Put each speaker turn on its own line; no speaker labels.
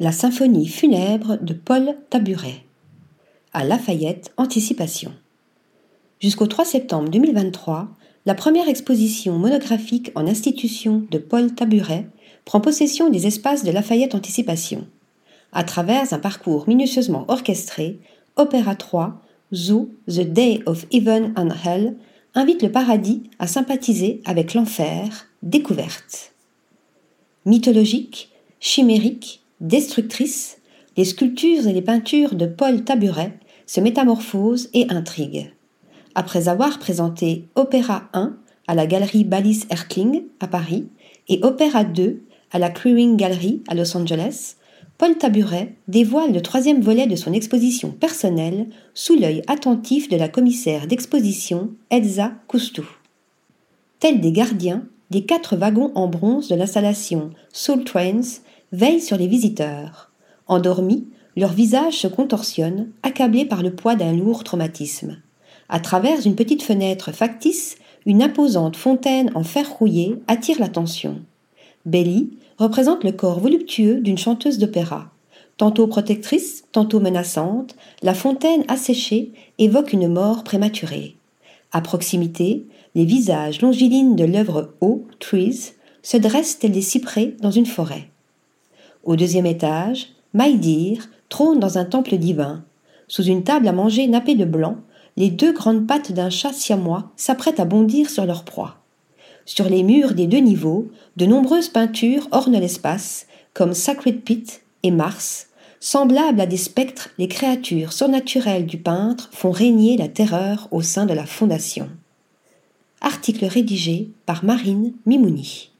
La symphonie funèbre de Paul Taburet. À Lafayette, Anticipation. Jusqu'au 3 septembre 2023, la première exposition monographique en institution de Paul Taburet prend possession des espaces de Lafayette Anticipation. À travers un parcours minutieusement orchestré, Opéra 3, Zoo, The Day of Heaven and Hell, invite le paradis à sympathiser avec l'enfer, découverte. Mythologique, chimérique, destructrice, les sculptures et les peintures de Paul Taburet se métamorphosent et intriguent. Après avoir présenté Opéra 1 à la galerie Ballis Ertling à Paris et Opéra 2 à la Clearing Gallery à Los Angeles, Paul Taburet dévoile le troisième volet de son exposition personnelle sous l'œil attentif de la commissaire d'exposition Elsa Coustou. Tels des gardiens, les quatre wagons en bronze de l'installation Soul Trains veillent sur les visiteurs. Endormis, leurs visages se contorsionnent, accablés par le poids d'un lourd traumatisme. À travers une petite fenêtre factice, une imposante fontaine en fer rouillé attire l'attention. Belly représente le corps voluptueux d'une chanteuse d'opéra. Tantôt protectrice, tantôt menaçante, la fontaine asséchée évoque une mort prématurée. À proximité, les visages longilines de l'œuvre O, Trees, se dressent tels des cyprès dans une forêt. Au deuxième étage, Maïdir trône dans un temple divin. Sous une table à manger nappée de blanc, les deux grandes pattes d'un chat siamois s'apprêtent à bondir sur leur proie. Sur les murs des deux niveaux, de nombreuses peintures ornent l'espace, comme Sacred Pit et Mars. Semblables à des spectres, les créatures surnaturelles du peintre font régner la terreur au sein de la fondation. Article rédigé par Marine Mimouni.